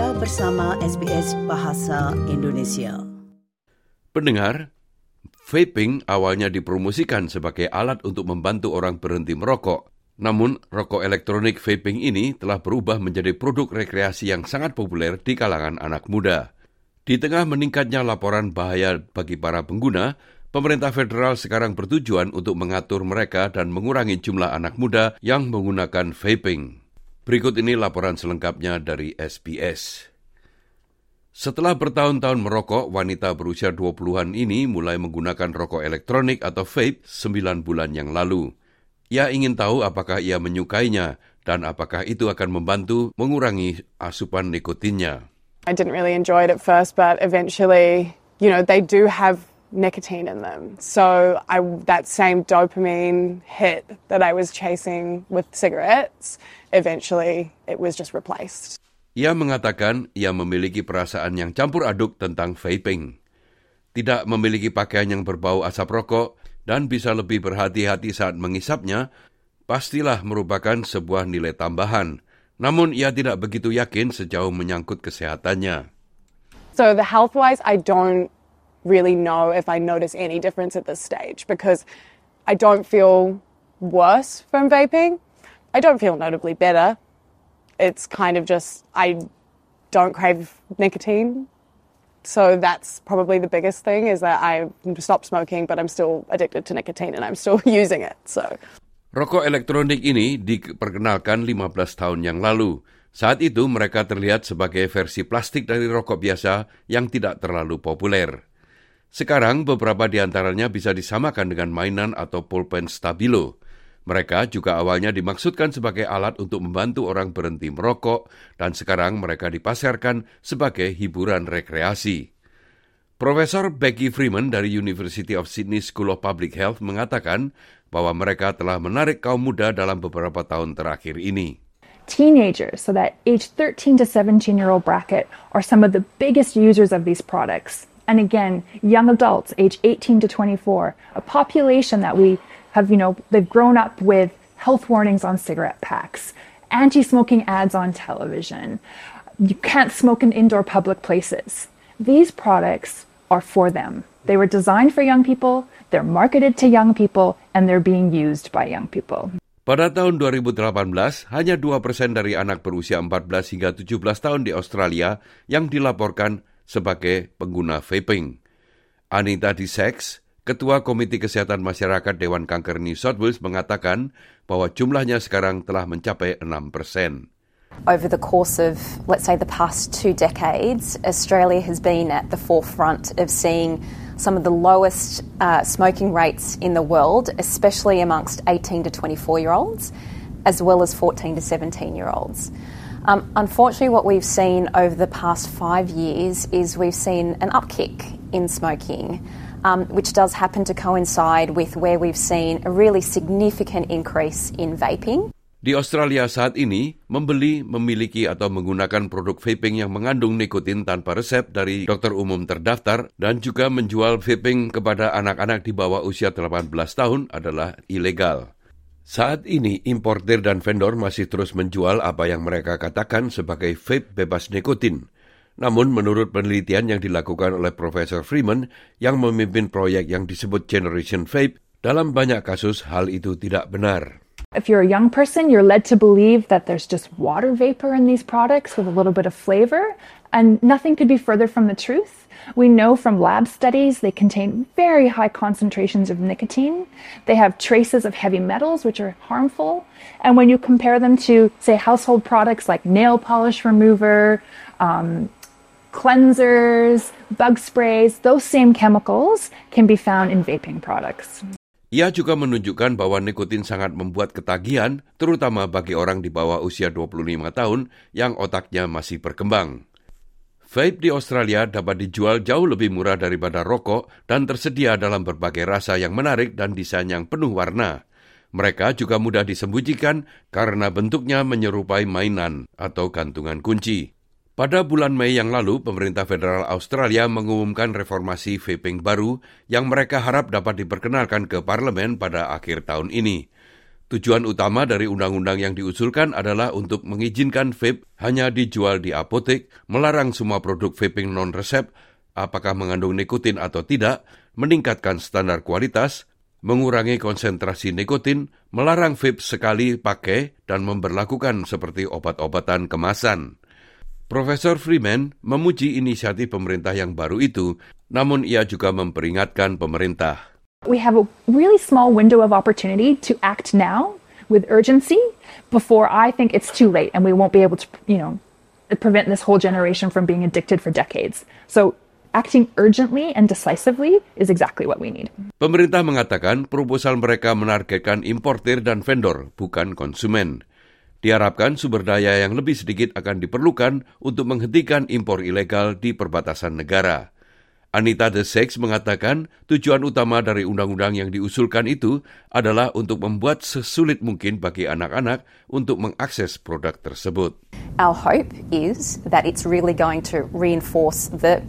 Anda bersama SBS Bahasa Indonesia. Pendengar, vaping awalnya dipromosikan sebagai alat untuk membantu orang berhenti merokok. Namun, rokok elektronik vaping ini telah berubah menjadi produk rekreasi yang sangat populer di kalangan anak muda. Di tengah meningkatnya laporan bahaya bagi para pengguna, pemerintah federal sekarang bertujuan untuk mengatur mereka dan mengurangi jumlah anak muda yang menggunakan vaping. Berikut ini laporan selengkapnya dari SBS. Setelah bertahun-tahun merokok, wanita berusia 20-an ini mulai menggunakan rokok elektronik atau vape 9 bulan yang lalu. Ia ingin tahu apakah ia menyukainya dan apakah itu akan membantu mengurangi asupan nikotinnya. I didn't really enjoy it at first, but eventually, you know, they do have nicotine in them. So I, that same dopamine hit that I was chasing with cigarettes, eventually it was just replaced. Ia mengatakan ia memiliki perasaan yang campur aduk tentang vaping. Tidak memiliki pakaian yang berbau asap rokok dan bisa lebih berhati-hati saat mengisapnya, pastilah merupakan sebuah nilai tambahan. Namun ia tidak begitu yakin sejauh menyangkut kesehatannya. So the health-wise, I don't really know if I notice any difference at this stage because I don't feel worse from vaping. I don't feel notably better. It's kind of just, I don't crave nicotine. So that's probably the biggest thing is that I stopped smoking, but I'm still addicted to nicotine and I'm still using it. So. Rokok elektronik ini diperkenalkan 15 tahun yang lalu. Saat itu mereka terlihat sebagai versi plastik dari rokok biasa yang tidak terlalu populer. Sekarang beberapa di antaranya bisa disamakan dengan mainan atau pulpen stabilo. Mereka juga awalnya dimaksudkan sebagai alat untuk membantu orang berhenti merokok dan sekarang mereka dipasarkan sebagai hiburan rekreasi. Profesor Becky Freeman dari University of Sydney School of Public Health mengatakan bahwa mereka telah menarik kaum muda dalam beberapa tahun terakhir ini. Teenagers, so that age 13 to 17 year old bracket, are some of the biggest users of these products. And again, young adults, age 18 to 24, a population that we have, you know, they've grown up with health warnings on cigarette packs, anti smoking ads on television. You can't smoke in indoor public places. These products are for them. They were designed for young people, they're marketed to young people, and they're being used by young people. Pada tahun 2018, hanya 2 persen dari anak berusia 14 hingga 17 tahun di Australia yang dilaporkan sebagai pengguna vaping. Anita Dissex, Ketua Komite Kesehatan Masyarakat Dewan Kanker New South Wales mengatakan bahwa jumlahnya sekarang telah mencapai 6 persen. Over the course of, let's say, the past two decades, Australia has been at the forefront of seeing some of the lowest uh, smoking rates in the world, especially amongst 18 to 24 year olds, as well as 14 to 17 year olds. Um, unfortunately, what we've seen over the past five years is we've seen an upkick in smoking, um, which does happen to coincide with where we've seen a really significant increase in vaping. Di Australia saat ini, membeli, memiliki atau menggunakan produk vaping yang mengandung nikotin tanpa resep dari dokter umum terdaftar dan juga menjual vaping kepada anak-anak di bawah usia 18 tahun adalah ilegal. Saat ini, importer dan vendor masih terus menjual apa yang mereka katakan sebagai vape bebas nikotin. Namun menurut penelitian yang dilakukan oleh Profesor Freeman yang memimpin proyek yang disebut Generation Vape, dalam banyak kasus hal itu tidak benar. If you're a young person, you're led to believe that there's just water vapor in these products with a little bit of flavor, and nothing could be further from the truth. We know from lab studies they contain very high concentrations of nicotine. They have traces of heavy metals, which are harmful. And when you compare them to, say, household products like nail polish remover, um, cleansers, bug sprays, those same chemicals can be found in vaping products. Ia juga menunjukkan bahwa nikotin sangat membuat ketagihan, terutama bagi orang di bawah usia 25 tahun yang otaknya masih berkembang. Vape di Australia dapat dijual jauh lebih murah daripada rokok dan tersedia dalam berbagai rasa yang menarik dan desain yang penuh warna. Mereka juga mudah disembunyikan karena bentuknya menyerupai mainan atau gantungan kunci. Pada bulan Mei yang lalu, pemerintah federal Australia mengumumkan reformasi vaping baru yang mereka harap dapat diperkenalkan ke parlemen pada akhir tahun ini. Tujuan utama dari undang-undang yang diusulkan adalah untuk mengizinkan vape hanya dijual di apotek, melarang semua produk vaping non-resep, apakah mengandung nikotin atau tidak, meningkatkan standar kualitas, mengurangi konsentrasi nikotin, melarang vape sekali pakai, dan memperlakukan seperti obat-obatan kemasan. Profesor Freeman memuji inisiatif pemerintah yang baru itu, namun ia juga memperingatkan pemerintah. We have a really small window of opportunity to act now with urgency before I think it's too late and we won't be able to, you know, prevent this whole generation from being addicted for decades. So acting urgently and decisively is exactly what we need. Pemerintah mengatakan proposal mereka menargetkan importir dan vendor, bukan konsumen. Diharapkan sumber daya yang lebih sedikit akan diperlukan untuk menghentikan impor ilegal di perbatasan negara. Anita The Sex mengatakan tujuan utama dari undang-undang yang diusulkan itu adalah untuk membuat sesulit mungkin bagi anak-anak untuk mengakses produk tersebut. Our hope is that it's really going to reinforce the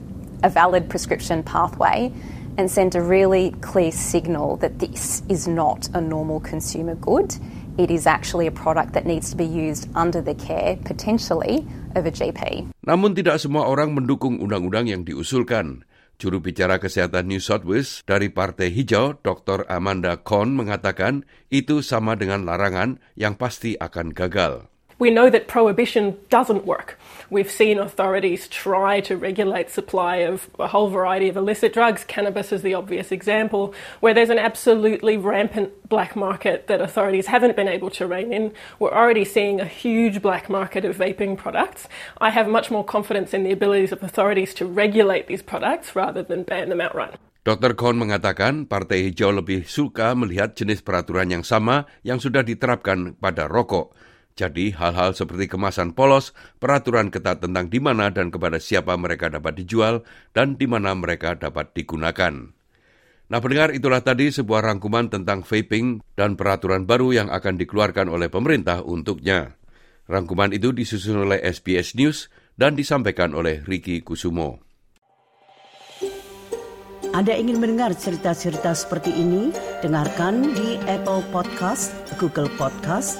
a valid prescription pathway and send a really clear signal that this is not a normal consumer good. It is actually a product that needs to be used under the care, potentially, of a GP. Namun tidak semua orang mendukung undang-undang yang diusulkan. Juru bicara kesehatan New South Wales dari Partai Hijau, Dr. Amanda Kohn mengatakan itu sama dengan larangan yang pasti akan gagal. We know that prohibition doesn't work. We've seen authorities try to regulate supply of a whole variety of illicit drugs. Cannabis is the obvious example, where there's an absolutely rampant black market that authorities haven't been able to rein in. We're already seeing a huge black market of vaping products. I have much more confidence in the abilities of authorities to regulate these products rather than ban them outright. Dr. Kohn mengatakan Partai Hijau lebih suka melihat jenis peraturan yang sama yang sudah diterapkan pada rokok. Jadi hal-hal seperti kemasan polos, peraturan ketat tentang di mana dan kepada siapa mereka dapat dijual dan di mana mereka dapat digunakan. Nah pendengar itulah tadi sebuah rangkuman tentang vaping dan peraturan baru yang akan dikeluarkan oleh pemerintah untuknya. Rangkuman itu disusun oleh SBS News dan disampaikan oleh Ricky Kusumo. Anda ingin mendengar cerita-cerita seperti ini? Dengarkan di Apple Podcast, Google Podcast,